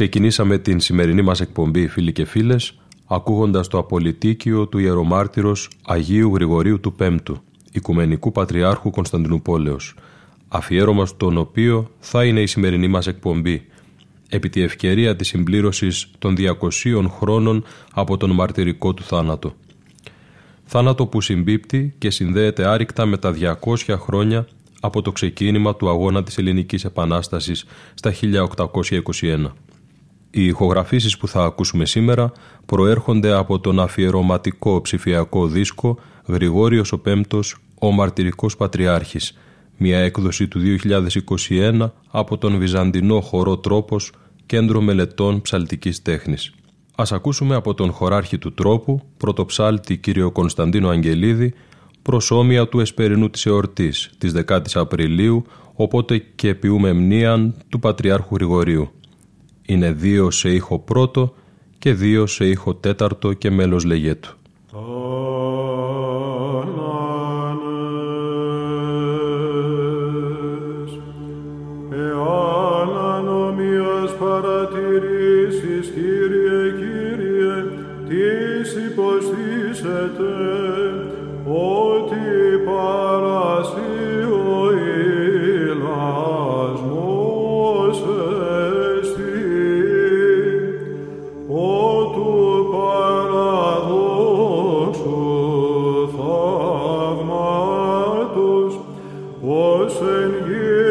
Ξεκινήσαμε την σημερινή μας εκπομπή φίλοι και φίλες ακούγοντας το απολυτίκιο του ιερομάρτυρος Αγίου Γρηγορίου του Πέμπτου, Οικουμενικού Πατριάρχου Κωνσταντινούπολεως, αφιέρωμα στον οποίο θα είναι η σημερινή μας εκπομπή, επί τη ευκαιρία της συμπλήρωσης των 200 χρόνων από τον μαρτυρικό του θάνατο. Θάνατο που συμπίπτει και συνδέεται άρρηκτα με τα 200 χρόνια από το ξεκίνημα του αγώνα της Ελληνικής Επανάστασης στα 1821. Οι ηχογραφήσεις που θα ακούσουμε σήμερα προέρχονται από τον αφιερωματικό ψηφιακό δίσκο «Γρηγόριος ο Πέμπτος, ο Μαρτυρικός Πατριάρχης», μια έκδοση του 2021 από τον Βυζαντινό χορό Τρόπος, Κέντρο Μελετών Ψαλτικής Τέχνης. Ας ακούσουμε από τον χωράρχη του Τρόπου, πρωτοψάλτη κύριο Κωνσταντίνο Αγγελίδη, προσώμια του εσπερινού της εορτής, της 10 Απριλίου, οπότε και ποιούμε μνήαν του Πατριάρχου Γρηγορίου είναι δύο σε ήχο πρώτο και δύο σε ήχο τέταρτο και μέλος λεγέτου. 我身约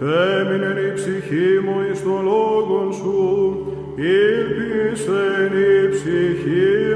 έμεινε η ψυχή μου εις το λόγο σου, ήλπισε η ψυχή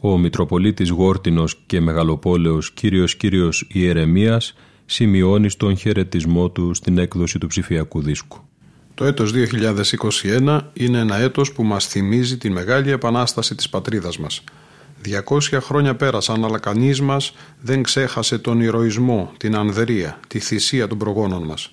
Ο Μητροπολίτης Γόρτινος και Μεγαλοπόλεως κύριος κύριος Ιερεμίας σημειώνει στον χαιρετισμό του στην έκδοση του ψηφιακού δίσκου. Το έτος 2021 είναι ένα έτος που μας θυμίζει τη μεγάλη επανάσταση της πατρίδας μας. 200 χρόνια πέρασαν, αλλά κανείς μας δεν ξέχασε τον ηρωισμό, την ανδρεία, τη θυσία των προγόνων μας.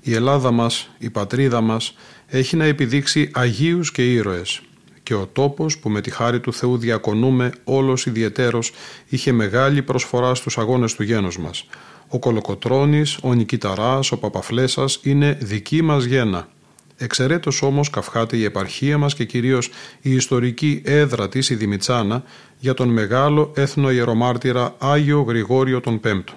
Η Ελλάδα μας, η πατρίδα μας, έχει να επιδείξει Αγίους και ήρωες. Και ο τόπος που με τη χάρη του Θεού διακονούμε όλος ιδιαιτέρως είχε μεγάλη προσφορά στους αγώνες του γένους μας. Ο Κολοκοτρώνης, ο Νικηταράς, ο Παπαφλέσας είναι δική μας γένα. Εξαιρέτως όμως καυχάται η επαρχία μας και κυρίως η ιστορική έδρα της η Δημητσάνα για τον μεγάλο έθνο ιερομάρτυρα Άγιο Γρηγόριο τον Πέμπτο.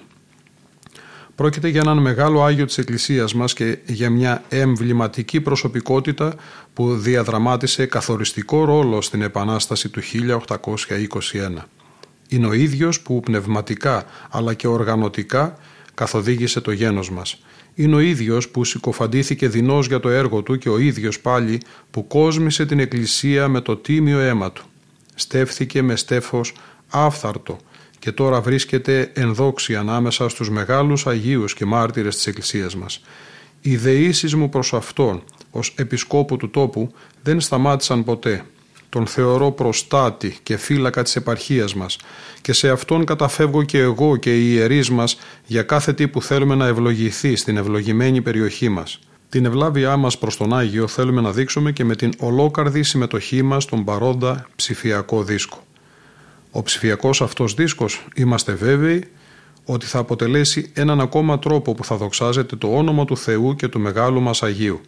Πρόκειται για έναν μεγάλο Άγιο της Εκκλησίας μας και για μια εμβληματική προσωπικότητα που διαδραμάτισε καθοριστικό ρόλο στην Επανάσταση του 1821. Είναι ο ίδιος που πνευματικά αλλά και οργανωτικά καθοδήγησε το γένος μας. Είναι ο ίδιος που συκοφαντήθηκε δεινός για το έργο του και ο ίδιος πάλι που κόσμησε την Εκκλησία με το τίμιο αίμα του. Στέφθηκε με στέφος άφθαρτο και τώρα βρίσκεται ενδόξη ανάμεσα στους μεγάλους Αγίους και μάρτυρες της Εκκλησίας μας. Οι δεήσεις μου προς Αυτόν ως επισκόπου του τόπου δεν σταμάτησαν ποτέ. Τον θεωρώ προστάτη και φύλακα της επαρχίας μας και σε Αυτόν καταφεύγω και εγώ και οι ιερείς μας για κάθε τι που θέλουμε να ευλογηθεί στην ευλογημένη περιοχή μας. Την ευλάβειά μας προς τον Άγιο θέλουμε να δείξουμε και με την ολόκαρδη συμμετοχή μας στον παρόντα ψηφιακό δίσκο. Ο ψηφιακός αυτός δίσκος είμαστε βέβαιοι ότι θα αποτελέσει έναν ακόμα τρόπο που θα δοξάζεται το όνομα του Θεού και του Μεγάλου μας Αγίου.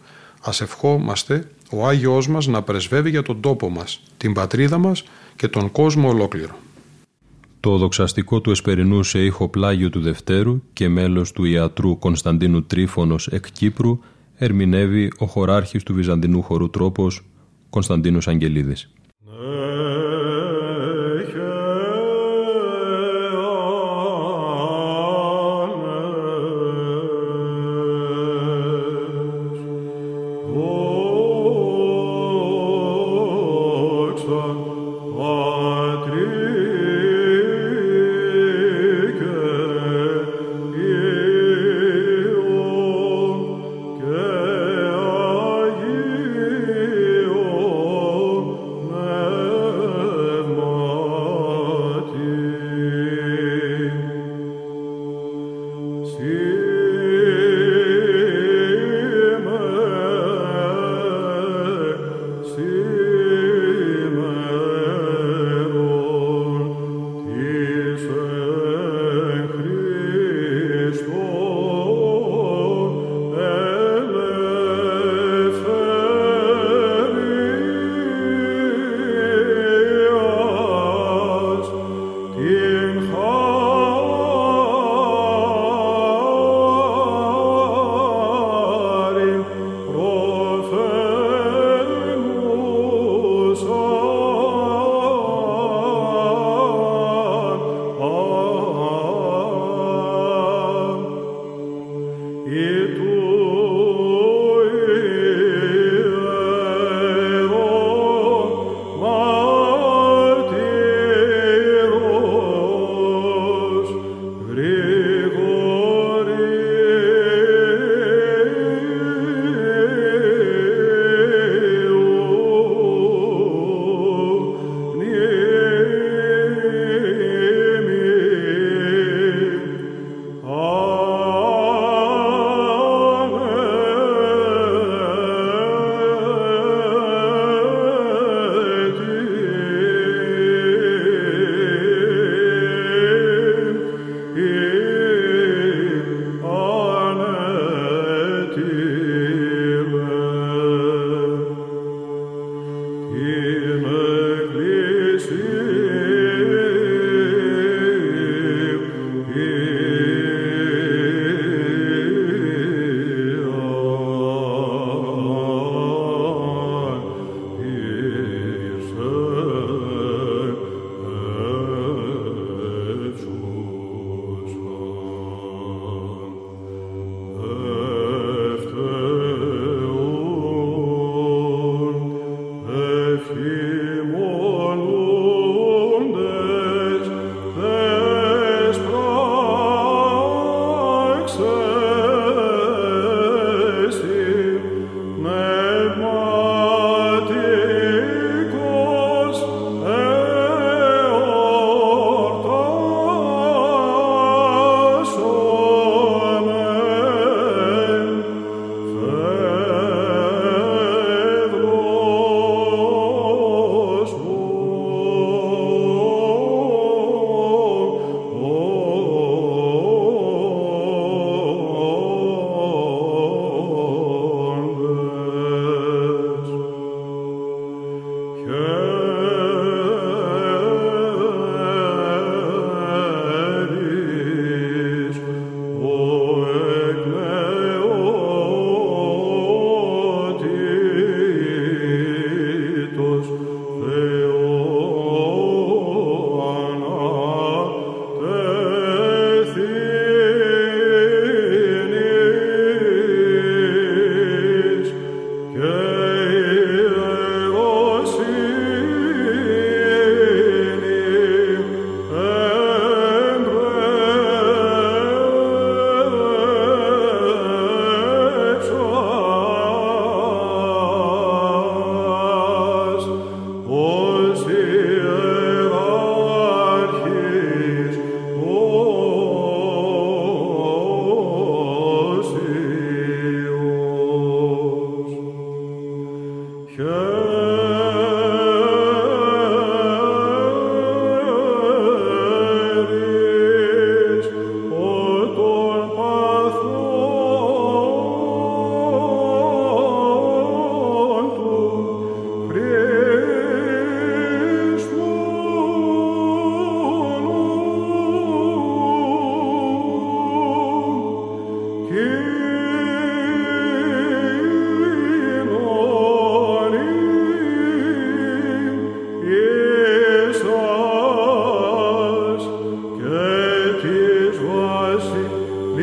Ας ευχόμαστε ο Άγιος μας να πρεσβεύει για τον τόπο μας, την πατρίδα μας και τον κόσμο ολόκληρο. Το δοξαστικό του Εσπερινού σε ήχο πλάγιο του Δευτέρου και μέλος του ιατρού Κωνσταντίνου Τρίφωνος εκ Κύπρου ερμηνεύει ο χωράρχης του Βυζαντινού χορού τρόπος Κωνσταντίνος Αγγελίδης. Yeah. e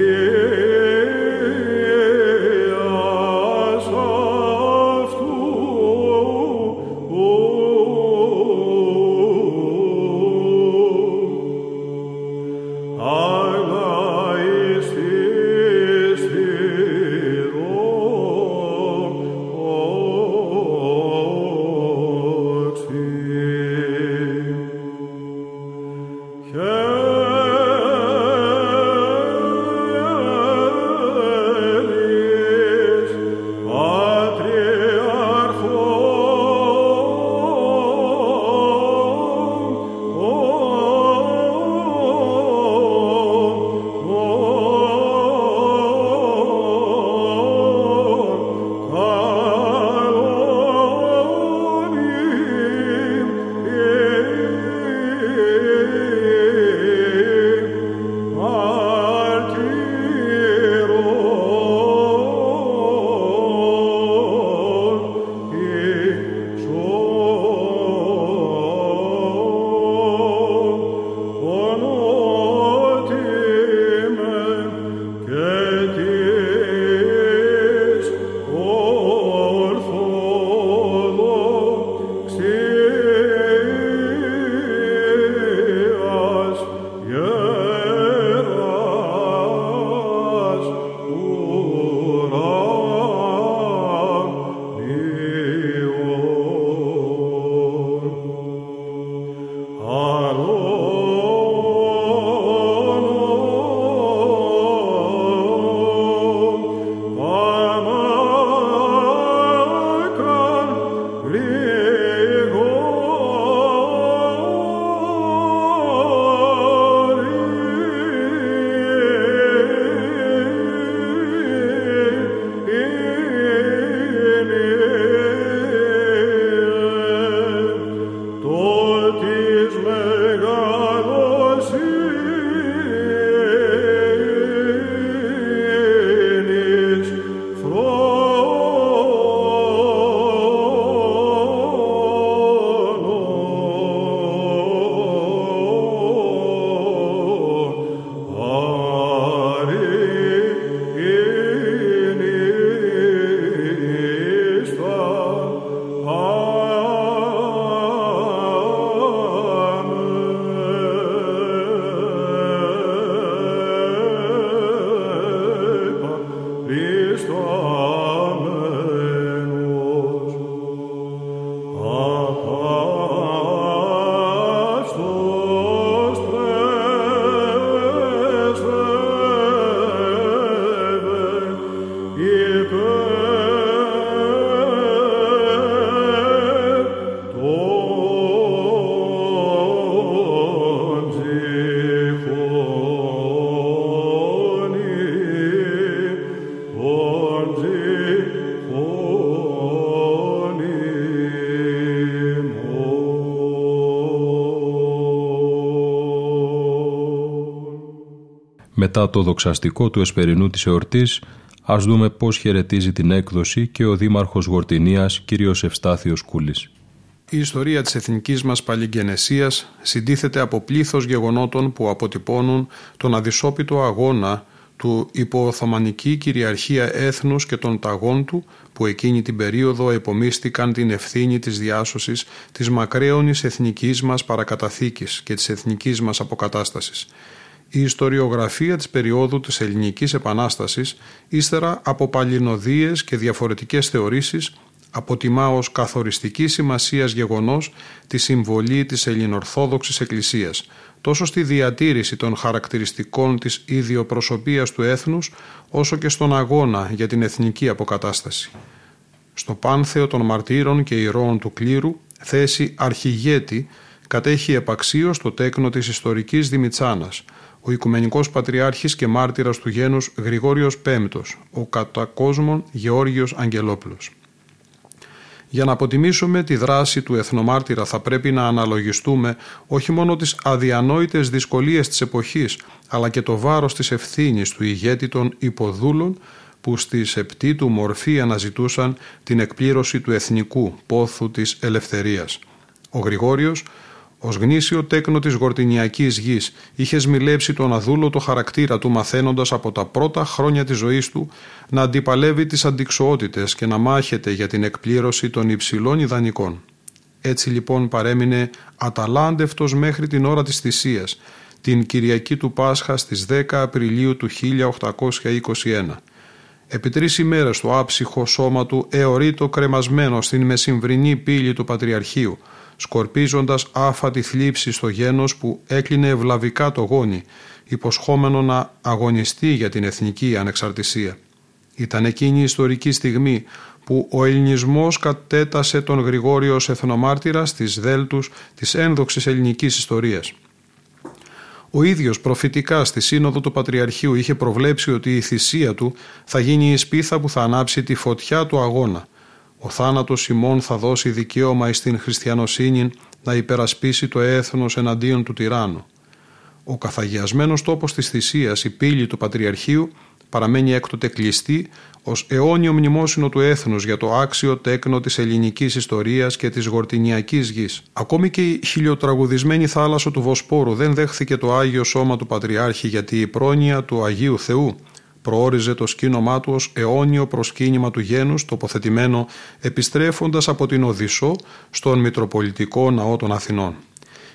here. Μετά το δοξαστικό του εσπερινού της εορτής, ας δούμε πώς χαιρετίζει την έκδοση και ο Δήμαρχος Γορτινίας, κ. Ευστάθιος Κούλης. Η ιστορία της εθνικής μας παλιγενεσίας συντίθεται από πλήθος γεγονότων που αποτυπώνουν τον αδυσόπιτο αγώνα του υποοθωμανική κυριαρχία έθνους και των ταγών του που εκείνη την περίοδο επομίστηκαν την ευθύνη της διάσωσης της μακραίωνης εθνικής μας παρακαταθήκης και της εθνικής μας αποκατάστασης η ιστοριογραφία της περίοδου της Ελληνικής Επανάστασης, ύστερα από παλινοδίες και διαφορετικές θεωρήσεις, αποτιμά ως καθοριστική σημασίας γεγονός τη συμβολή της Ελληνορθόδοξης Εκκλησίας, τόσο στη διατήρηση των χαρακτηριστικών της ιδιοπροσωπίας του έθνους, όσο και στον αγώνα για την εθνική αποκατάσταση. Στο πάνθεο των μαρτύρων και ηρώων του κλήρου, θέση αρχηγέτη κατέχει επαξίως το τέκνο της ιστορικής Δημητσάνας, ο Οικουμενικός Πατριάρχης και μάρτυρας του γένους Γρηγόριος Πέμπτος, ο κατακόσμων Γεώργιος Αγγελόπουλος. Για να αποτιμήσουμε τη δράση του εθνομάρτυρα θα πρέπει να αναλογιστούμε όχι μόνο τις αδιανόητες δυσκολίες της εποχής, αλλά και το βάρος της ευθύνης του ηγέτη των υποδούλων που στη σεπτή του μορφή αναζητούσαν την εκπλήρωση του εθνικού πόθου της ελευθερίας. Ο Γρηγόριος Ω γνήσιο τέκνο της γορτινιακής γης, είχε σμιλέψει τον αδούλωτο χαρακτήρα του, μαθαίνοντας από τα πρώτα χρόνια της ζωής του να αντιπαλεύει τις αντικσοότητες και να μάχεται για την εκπλήρωση των υψηλών ιδανικών. Έτσι λοιπόν παρέμεινε αταλάντευτος μέχρι την ώρα της θυσίας, την Κυριακή του Πάσχα στις 10 Απριλίου του 1821. Επί τρεις ημέρες το άψυχο σώμα του εωρείτο κρεμασμένο στην μεσημβρινή πύλη του Πατριαρχείου, σκορπίζοντας άφατη θλίψη στο γένος που έκλεινε ευλαβικά το γόνι, υποσχόμενο να αγωνιστεί για την εθνική ανεξαρτησία. Ήταν εκείνη η ιστορική στιγμή που ο ελληνισμός κατέτασε τον Γρηγόριο ως εθνομάρτυρα στις δέλτους της ένδοξης ελληνικής ιστορίας. Ο ίδιος προφητικά στη σύνοδο του Πατριαρχείου είχε προβλέψει ότι η θυσία του θα γίνει η σπίθα που θα ανάψει τη φωτιά του αγώνα – ο θάνατος ημών θα δώσει δικαίωμα στην χριστιανοσύνη να υπερασπίσει το έθνος εναντίον του τυράννου. Ο καθαγιασμένος τόπος της θυσίας, η πύλη του Πατριαρχείου, παραμένει έκτοτε κλειστή ως αιώνιο μνημόσυνο του έθνους για το άξιο τέκνο της ελληνικής ιστορίας και της γορτινιακής γης. Ακόμη και η χιλιοτραγουδισμένη θάλασσα του Βοσπόρου δεν δέχθηκε το Άγιο Σώμα του Πατριάρχη γιατί η πρόνοια του Αγίου Θεού προόριζε το σκήνομά του ως αιώνιο προσκύνημα του γένους τοποθετημένο επιστρέφοντας από την Οδυσσό στον Μητροπολιτικό Ναό των Αθηνών.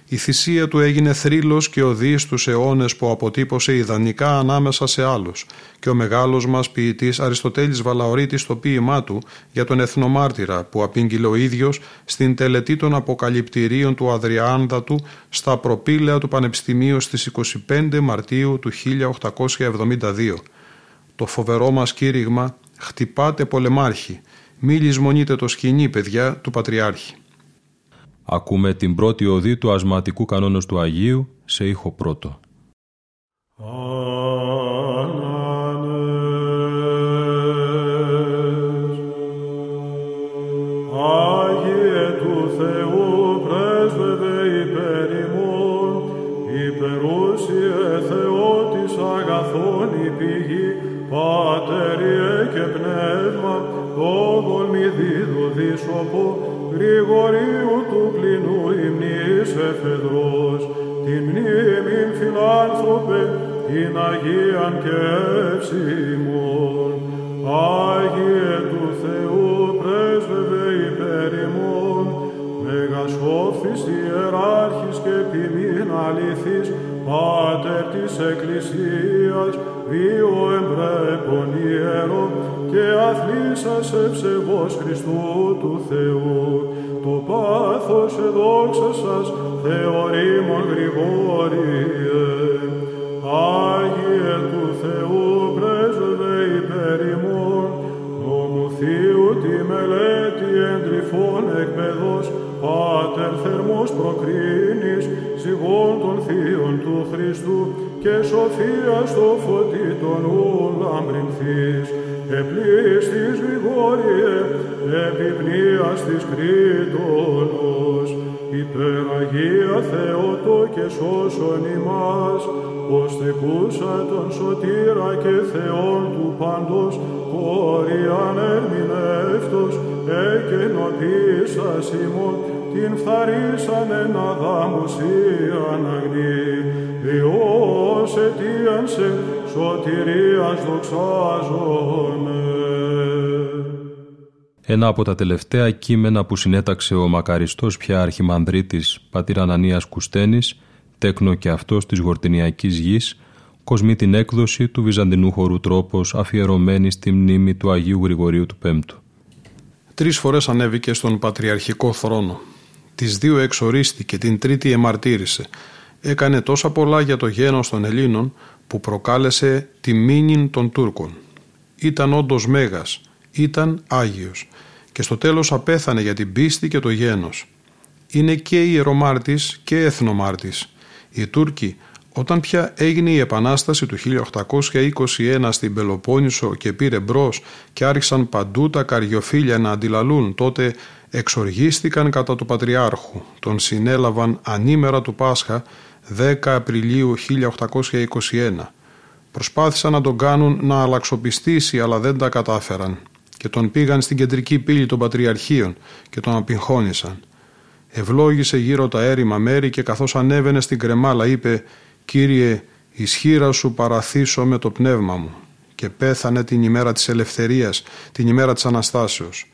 Η θυσία του έγινε θρύλος και οδή στους αιώνες που αποτύπωσε ιδανικά ανάμεσα σε άλλους και ο μεγάλος μας ποιητής Αριστοτέλης Βαλαωρίτης στο ποίημά του για τον εθνομάρτυρα που απήγγειλε ο ίδιος στην τελετή των αποκαλυπτηρίων του Αδριάνδατου στα προπήλαια του Πανεπιστημίου στις 25 Μαρτίου του 1872 το φοβερό μας κήρυγμα «Χτυπάτε πολεμάρχη, μη λησμονείτε το σκηνή, παιδιά, του Πατριάρχη». Ακούμε την πρώτη οδή του ασματικού κανόνος του Αγίου σε ήχο πρώτο. Γρηγορίου του πληνού υμνής εφεδρός, την μνήμη φιλάνθρωπε, την Αγίαν και ευσημών. Άγιε του Θεού πρέσβευε υπέρ ημών, μεγασόφης ιεράρχης και ποιμήν αληθής, Πάτερ της Εκκλησίας, βίο εμπρέπον ιερό, και αθλήσας ευσεβώς Χριστού του Θεού. Το πάθος εδόξα σας Θεορήμων Γρηγόριε. Άγιε του Θεού πρέσβευε υπέρ ημών, νόμου Θείου τη μελέτη εντρυφών εκπαιδός, Πάτερ θερμός προκρίνης, ζυγών των θείων του Χριστού και σοφία στο φωτί των ουλαμπρινθείς. Επλήστης Γρηγόριε, επιπνίας της Κρήτονος, υπεραγία Θεότο και σώσον ημάς, ως τεκούσα τον σωτήρα και Θεόν του πάντος, χωρίαν ερμηνεύτος, εκενοποίησας ημών, την φθαρίσαν εν αδάμουσίαν αγνή, Διός αιτίαν σε σωτηρίας δοξάζομαι. Ένα από τα τελευταία κείμενα που συνέταξε ο μακαριστός πια αρχιμανδρίτης πατήρ Ανανίας Κουστένης, τέκνο και αυτός της γορτινιακής γης, κοσμεί την έκδοση του βυζαντινού χορού τρόπος αφιερωμένη στη μνήμη του Αγίου Γρηγορίου του Πέμπτου. Τρεις φορές ανέβηκε στον πατριαρχικό θρόνο. Τις δύο εξορίστηκε, την τρίτη εμαρτύρησε. Έκανε τόσα πολλά για το γένος των Ελλήνων που προκάλεσε τη μήνυν των Τούρκων. Ήταν όντως μέγας, ήταν Άγιος και στο τέλος απέθανε για την πίστη και το γένος. Είναι και ιερομάρτης και εθνομάρτης. Οι Τούρκοι όταν πια έγινε η Επανάσταση του 1821 στην Πελοπόννησο και πήρε μπρος και άρχισαν παντού τα καριοφύλια να αντιλαλούν, τότε εξοργίστηκαν κατά του Πατριάρχου. Τον συνέλαβαν ανήμερα του Πάσχα 10 Απριλίου 1821. Προσπάθησαν να τον κάνουν να αλλαξοπιστήσει αλλά δεν τα κατάφεραν και τον πήγαν στην κεντρική πύλη των Πατριαρχείων και τον απειγχώνησαν. Ευλόγησε γύρω τα έρημα μέρη και καθώς ανέβαινε στην κρεμάλα είπε «Κύριε, ισχύρα σου παραθήσω με το πνεύμα μου» και πέθανε την ημέρα της ελευθερίας, την ημέρα της Αναστάσεως.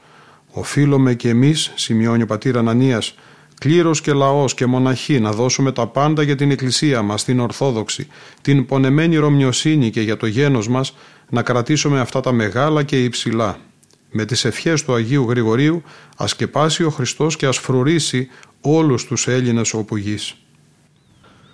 Οφείλουμε και εμείς, σημειώνει ο πατήρ Ανανίας, κλήρος και λαός και μοναχή να δώσουμε τα πάντα για την Εκκλησία μας, την Ορθόδοξη, την πονεμένη Ρωμιοσύνη και για το γένος μας, να κρατήσουμε αυτά τα μεγάλα και υψηλά. Με τις ευχές του Αγίου Γρηγορίου ας ο Χριστός και ας φρουρήσει όλους τους Έλληνες όπου γης.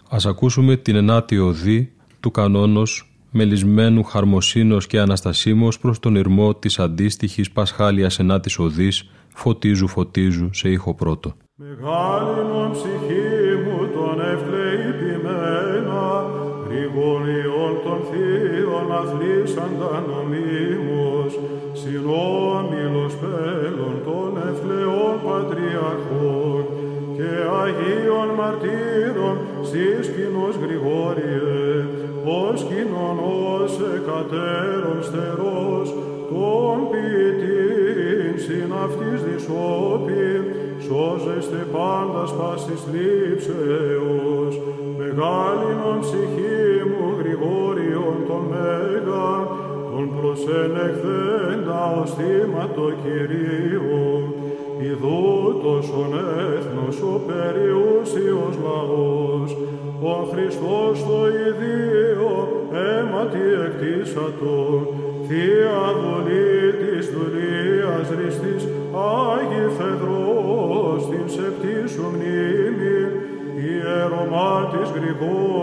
Ας ακούσουμε την ενάτη οδή του κανόνος μελισμένου χαρμοσύνος και αναστασίμος προς τον ηρμό της αντίστοιχης Πασχάλιας ενάτης οδής «Φωτίζου, φωτίζου» σε ήχο πρώτο. Μεγάλη ψυχή μου τον ευκλεϊπημένα, γρηγοριών των θείων αθλήσαντα νομίμως, συνόμιλος πέλων των ευκλαιών πατριαρχών και Αγίων μαρτύρων σεις κοινός Γρηγόριε, ως κοινών ως εκατέρων στερός, τον ποιητήν συν αυτής δυσόπιν, σώζεστε πάντα πάσης λήψεως, μεγάλην ψυχή τον προσενεχθέντα ως θύματο Κυρίου, ιδούτος ον έθνος ο περιούσιος λαός, ο Χριστός το ιδίο αίματι εκτίσατο, Θεία Βουλή της δουλείας ριστής, Άγι Φεδρός, την σεπτή σου μνήμη, ιερομάτης Γρηγόριε,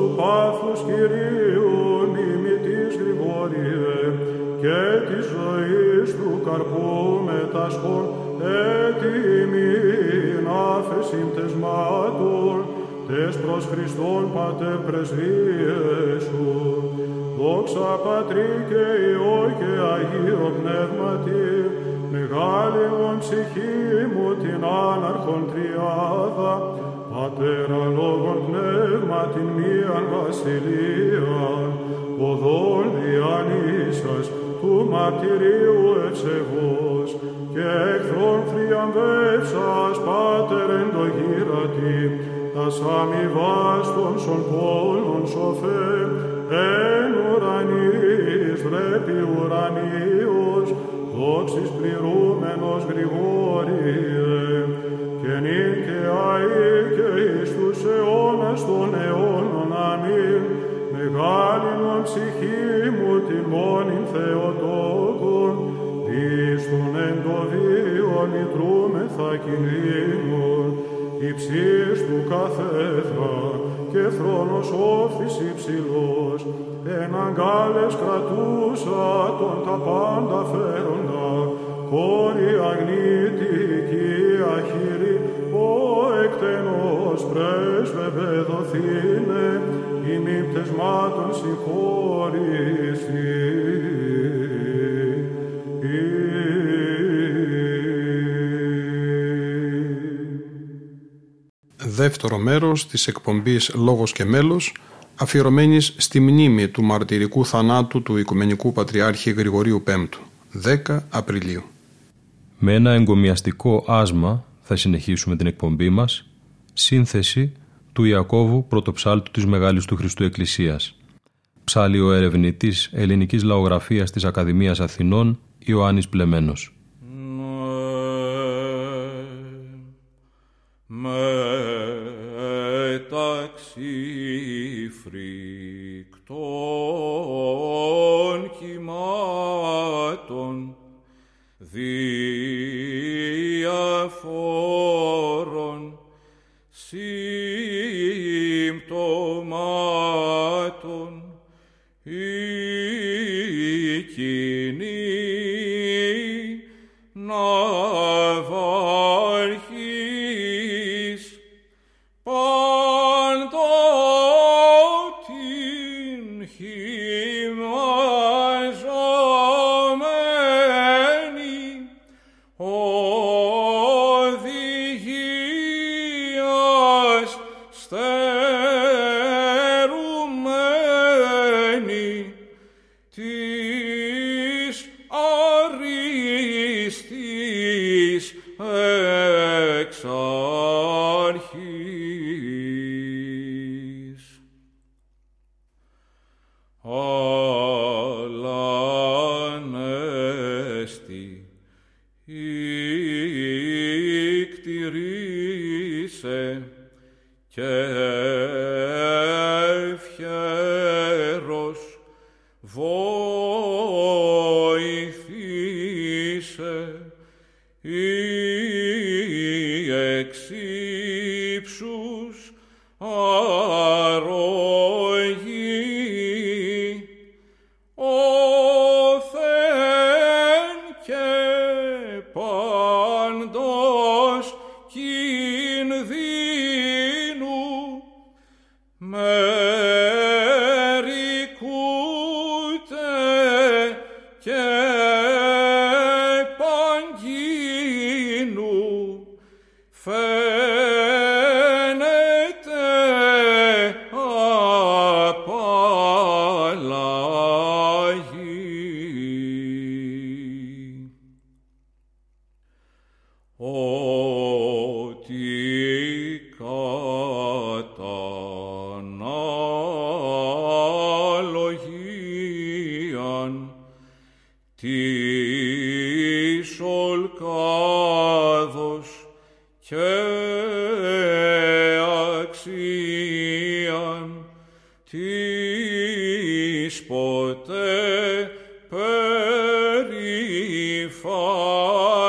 του πάθους Κυρίου μιμητής Γρηγόριε, και της ζωής του καρπού μετασχών, έτοιμην άφεσιν τεσμάτων, τες προς Χριστόν Πατέ πρεσβείες σου. Δόξα Πατρί και Υιό και Αγίο Πνεύματι, την μίαν βασιλείαν, οδόν διανύσας του μαρτυρίου ευσεβώς και εχθρόν θριαμβεύσας Πάτερ εν το γύρατη, τας αμοιβάς των σον πόλων σοφέ, εν ουρανίς επί ουρανίους, δόξης πληρούμενος Γρηγόριε, το βίο λυτρούμεθα κινδύνων, υψής του καθέθρα και θρόνος όφης υψηλός, εν αγκάλες κρατούσα τον τα πάντα φέροντα, κόρη αγνήτικη αχύρη, ο εκτενός πρέσβευε δοθήνε, ημί πτεσμάτων συγχώρηση. Δεύτερο μέρος της εκπομπής «Λόγος και μέλος» αφιερωμένης στη μνήμη του μαρτυρικού θανάτου του Οικουμενικού Πατριάρχη Γρηγορίου Πέμπτου, 10 Απριλίου. Με ένα εγκομιαστικό άσμα θα συνεχίσουμε την εκπομπή μας, σύνθεση του Ιακώβου πρωτοψάλτου της Μεγάλης του Χριστού Εκκλησίας. Ψάλει ο ερευνητής ελληνικής λαογραφίας της Ακαδημίας Αθηνών Ιωάννης Πλεμένος. Φρικτών κυμάτων διαφόρων συμπτωμάτων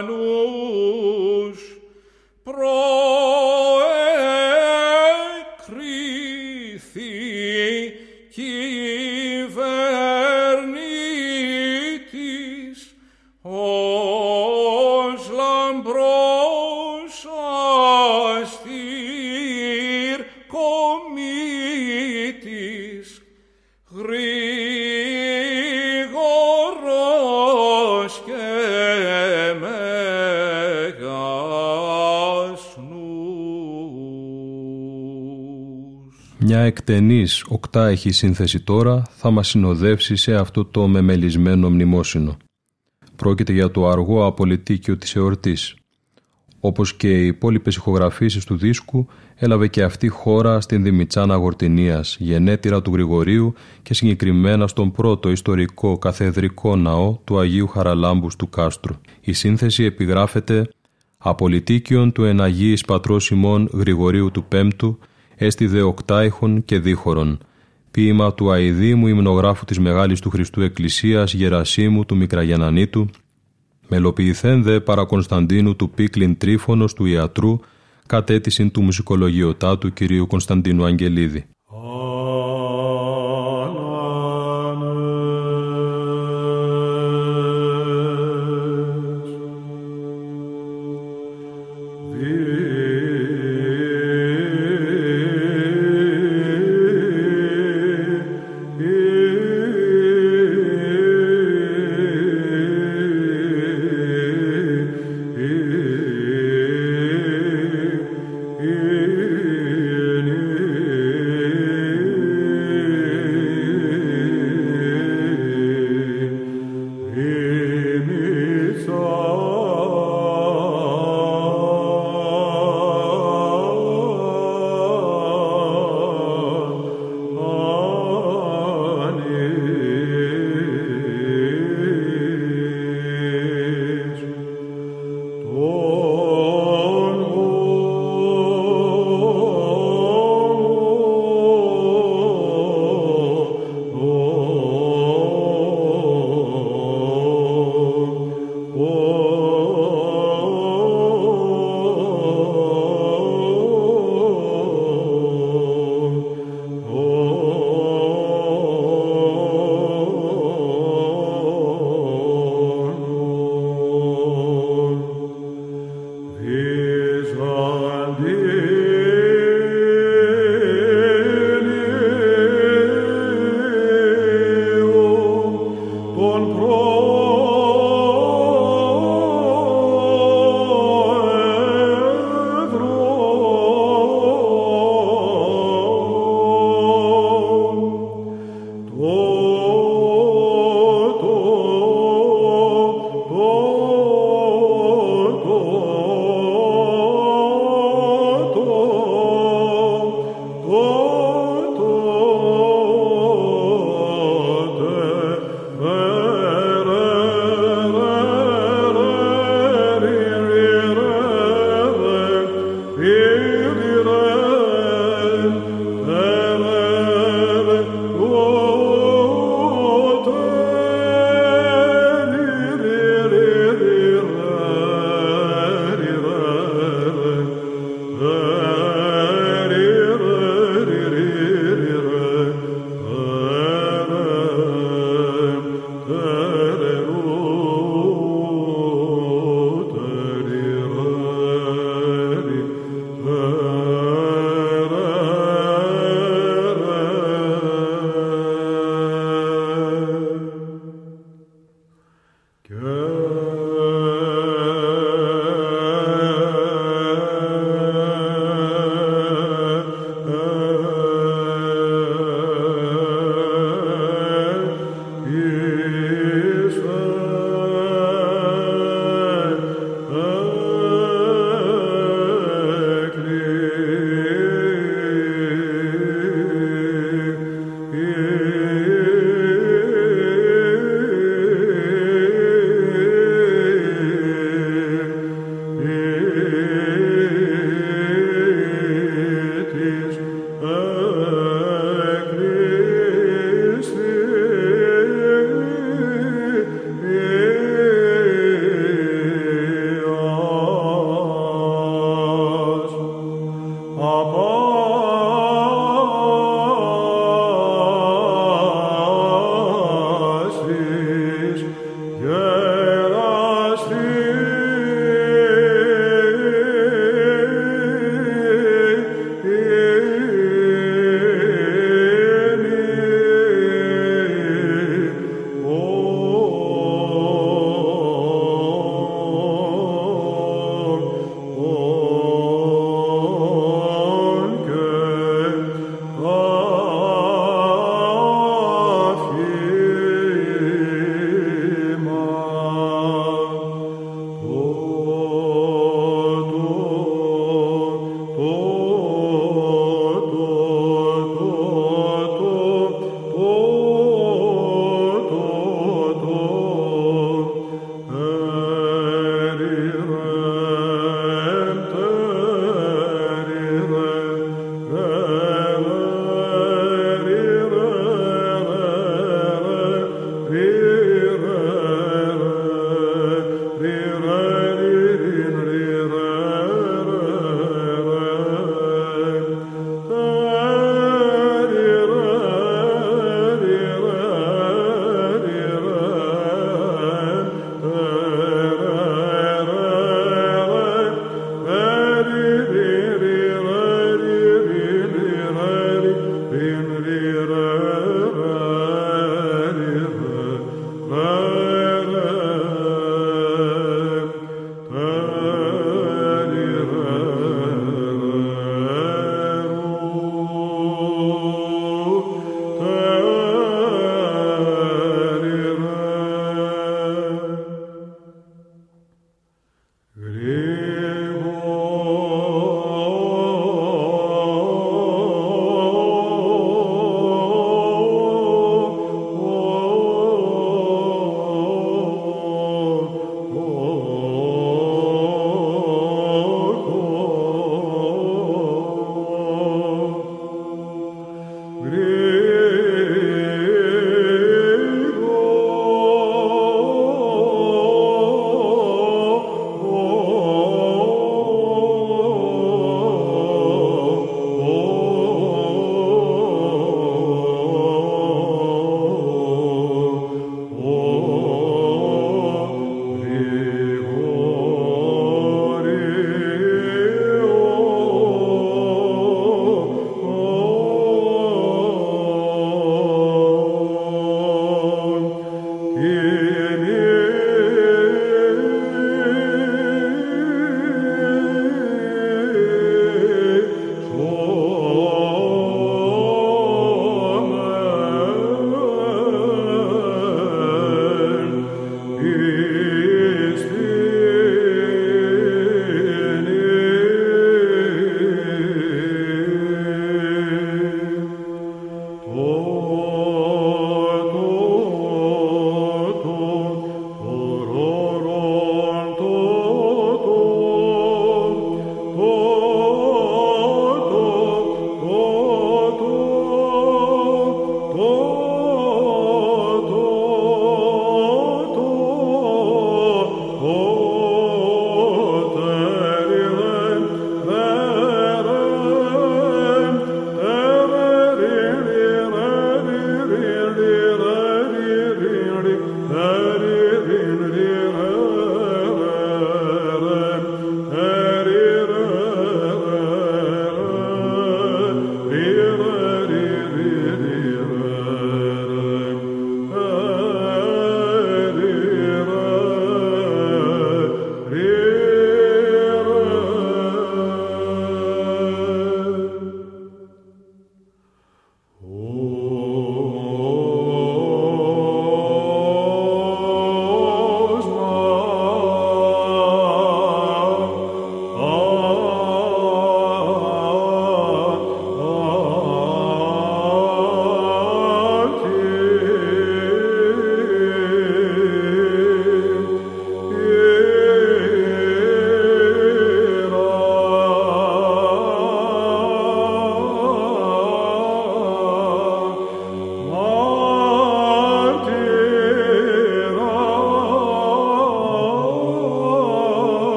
manus pro εκτενής έχει σύνθεση τώρα θα μας συνοδεύσει σε αυτό το μεμελισμένο μνημόσυνο. Πρόκειται για το αργό απολυτίκιο της εορτής. Όπως και οι υπόλοιπες ηχογραφήσεις του δίσκου, έλαβε και αυτή χώρα στην Δημητσάνα Γορτινίας, γενέτειρα του Γρηγορίου και συγκεκριμένα στον πρώτο ιστορικό καθεδρικό ναό του Αγίου Χαραλάμπους του Κάστρου. Η σύνθεση επιγράφεται «Απολυτίκιον του εναγίης πατρός ημών Γρηγορίου του Πέμπτου, έστι δε οκτάιχων και δίχωρον, ποίημα του αηδήμου υμνογράφου της Μεγάλης του Χριστού Εκκλησίας Γερασίμου του Μικραγενανίτου, μελοποιηθέν δε παρακονσταντίνου του Πίκλιν Τρίφωνος του Ιατρού, κατέτησιν του μουσικολογιωτάτου κυρίου Κωνσταντίνου Αγγελίδη.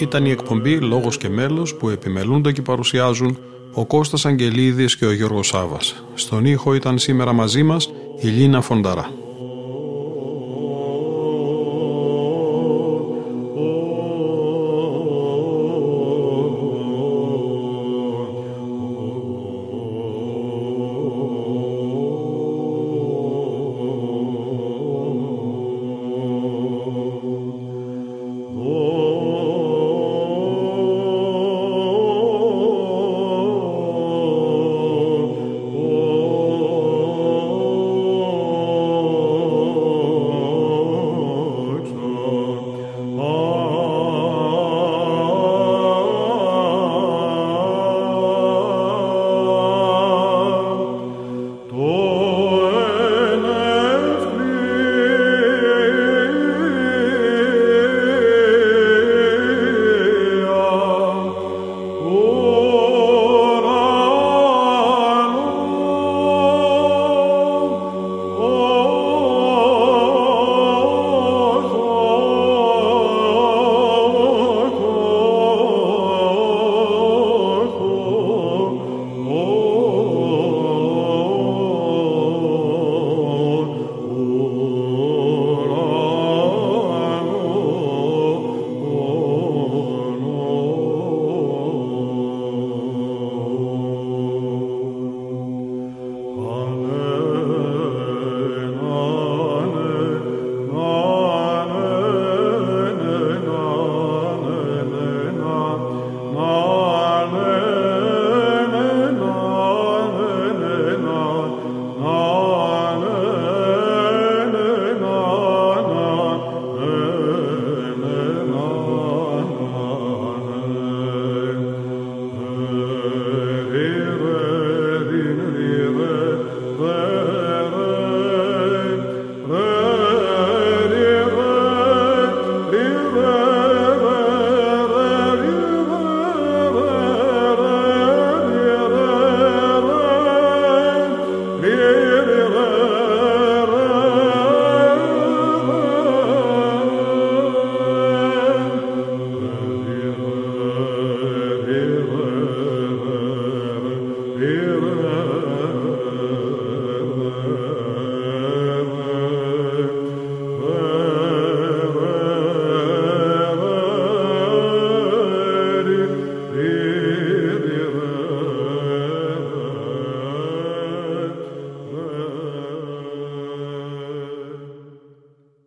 Ήταν η εκπομπή «Λόγος και μέλος» που επιμελούνται και παρουσιάζουν ο Κώστας Αγγελίδης και ο Γιώργος Σάβας. Στον ήχο ήταν σήμερα μαζί μας η Λίνα Φονταρά.